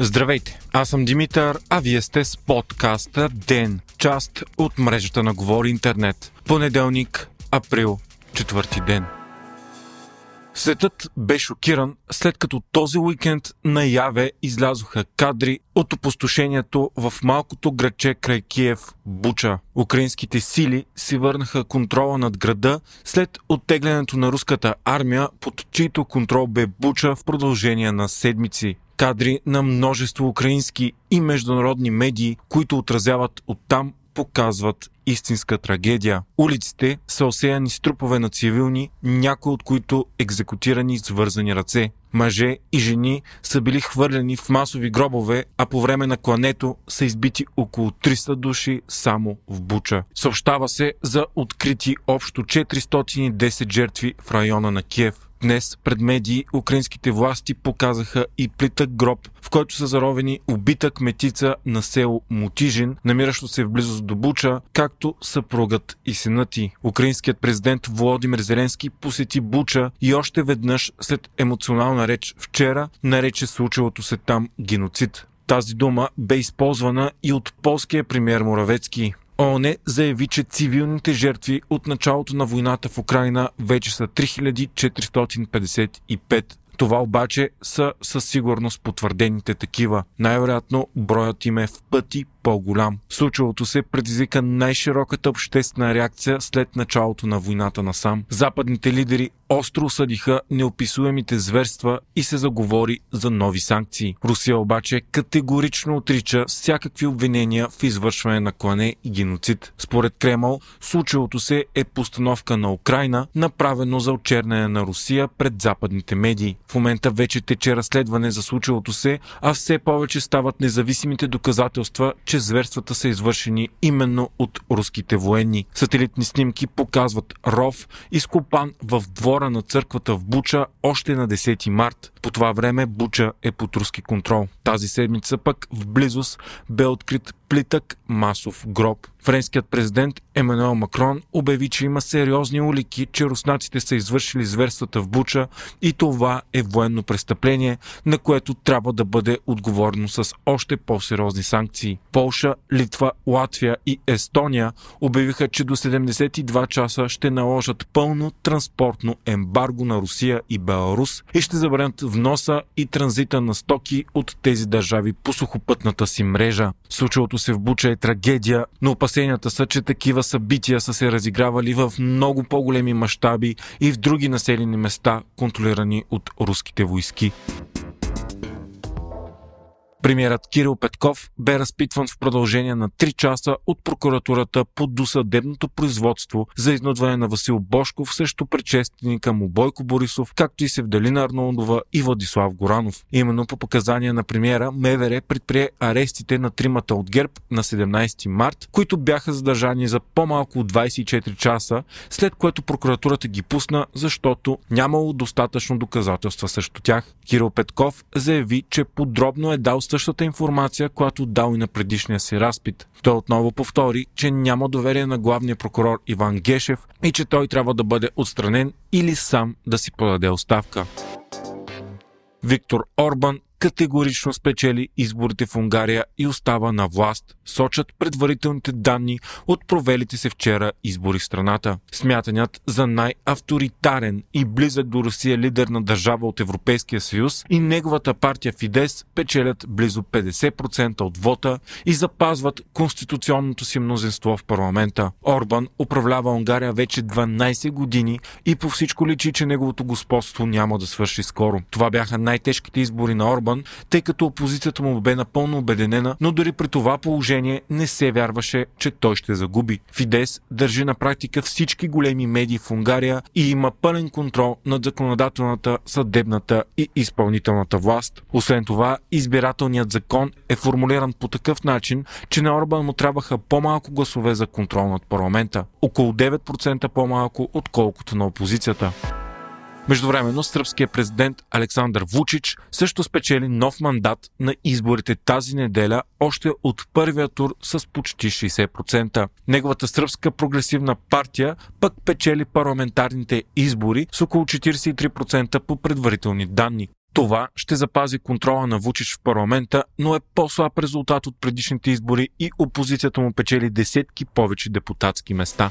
Здравейте, аз съм Димитър, а вие сте с подкаста ДЕН, част от мрежата на Говори Интернет. Понеделник, април, четвърти ден. Светът бе шокиран, след като този уикенд наяве излязоха кадри от опустошението в малкото градче край Киев, Буча. Украинските сили си върнаха контрола над града след оттеглянето на руската армия, под чийто контрол бе Буча в продължение на седмици кадри на множество украински и международни медии, които отразяват оттам показват истинска трагедия. Улиците са осеяни с трупове на цивилни, някои от които екзекутирани с вързани ръце. Мъже и жени са били хвърлени в масови гробове, а по време на клането са избити около 300 души само в Буча. Съобщава се за открити общо 410 жертви в района на Киев. Днес пред медии украинските власти показаха и плитък гроб, в който са заровени убита кметица на село Мутижин, намиращо се в близост до Буча, както съпругът и синът ти. Украинският президент Володимир Зеленски посети Буча и още веднъж след емоционална реч вчера нарече случилото се там геноцид. Тази дума бе използвана и от полския премьер Моравецки. ООН заяви, че цивилните жертви от началото на войната в Украина вече са 3455. Това обаче са със сигурност потвърдените такива. Най-вероятно броят им е в пъти по-голям. Случилото се предизвика най-широката обществена реакция след началото на войната на сам. Западните лидери остро осъдиха неописуемите зверства и се заговори за нови санкции. Русия обаче категорично отрича всякакви обвинения в извършване на клане и геноцид. Според Кремъл, случилото се е постановка на Украина, направено за очерняне на Русия пред западните медии. В момента вече тече разследване за случилото се, а все повече стават независимите доказателства, че зверствата са извършени именно от руските военни. Сателитни снимки показват ров, изкопан в двора на църквата в Буча още на 10 март. По това време Буча е под руски контрол. Тази седмица пък в близост бе открит плитък масов гроб. Френският президент Емануел Макрон обяви, че има сериозни улики, че руснаците са извършили зверствата в Буча и това е военно престъпление, на което трябва да бъде отговорно с още по-сериозни санкции. Полша, Литва, Латвия и Естония обявиха, че до 72 часа ще наложат пълно транспортно ембарго на Русия и Беларус и ще забранят вноса и транзита на стоки от тези държави по сухопътната си мрежа. Случилото се в Буча е трагедия, но опасенията са, че такива събития са се разигравали в много по-големи мащаби и в други населени места, контролирани от руските войски. Премьерът Кирил Петков бе разпитван в продължение на 3 часа от прокуратурата по досъдебното производство за изнудване на Васил Бошков срещу предшественика му Бойко Борисов, както и Севделина Арнолдова и Владислав Горанов. Именно по показания на премиера МВР предприе арестите на тримата от ГЕРБ на 17 март, които бяха задържани за по-малко от 24 часа, след което прокуратурата ги пусна, защото нямало достатъчно доказателства срещу тях. Кирил Петков заяви, че подробно е дал същата информация, която дал и на предишния си разпит. Той отново повтори, че няма доверие на главния прокурор Иван Гешев и че той трябва да бъде отстранен или сам да си подаде оставка. Виктор Орбан категорично спечели изборите в Унгария и остава на власт, сочат предварителните данни от провелите се вчера избори в страната. Смятанят за най-авторитарен и близък до Русия лидер на държава от Европейския съюз и неговата партия Фидес печелят близо 50% от вота и запазват конституционното си мнозинство в парламента. Орбан управлява Унгария вече 12 години и по всичко личи, че неговото господство няма да свърши скоро. Това бяха най-тежките избори на Орбан Орбан, тъй като опозицията му бе напълно обеденена, но дори при това положение не се вярваше, че той ще загуби. Фидес държи на практика всички големи медии в Унгария и има пълен контрол над законодателната, съдебната и изпълнителната власт. Освен това, избирателният закон е формулиран по такъв начин, че на Орбан му трябваха по-малко гласове за контрол над парламента. Около 9% по-малко, отколкото на опозицията. Междувременно сръбският президент Александър Вучич също спечели нов мандат на изборите тази неделя още от първия тур с почти 60%. Неговата сръбска прогресивна партия пък печели парламентарните избори с около 43% по предварителни данни. Това ще запази контрола на Вучич в парламента, но е по-слаб резултат от предишните избори и опозицията му печели десетки повече депутатски места.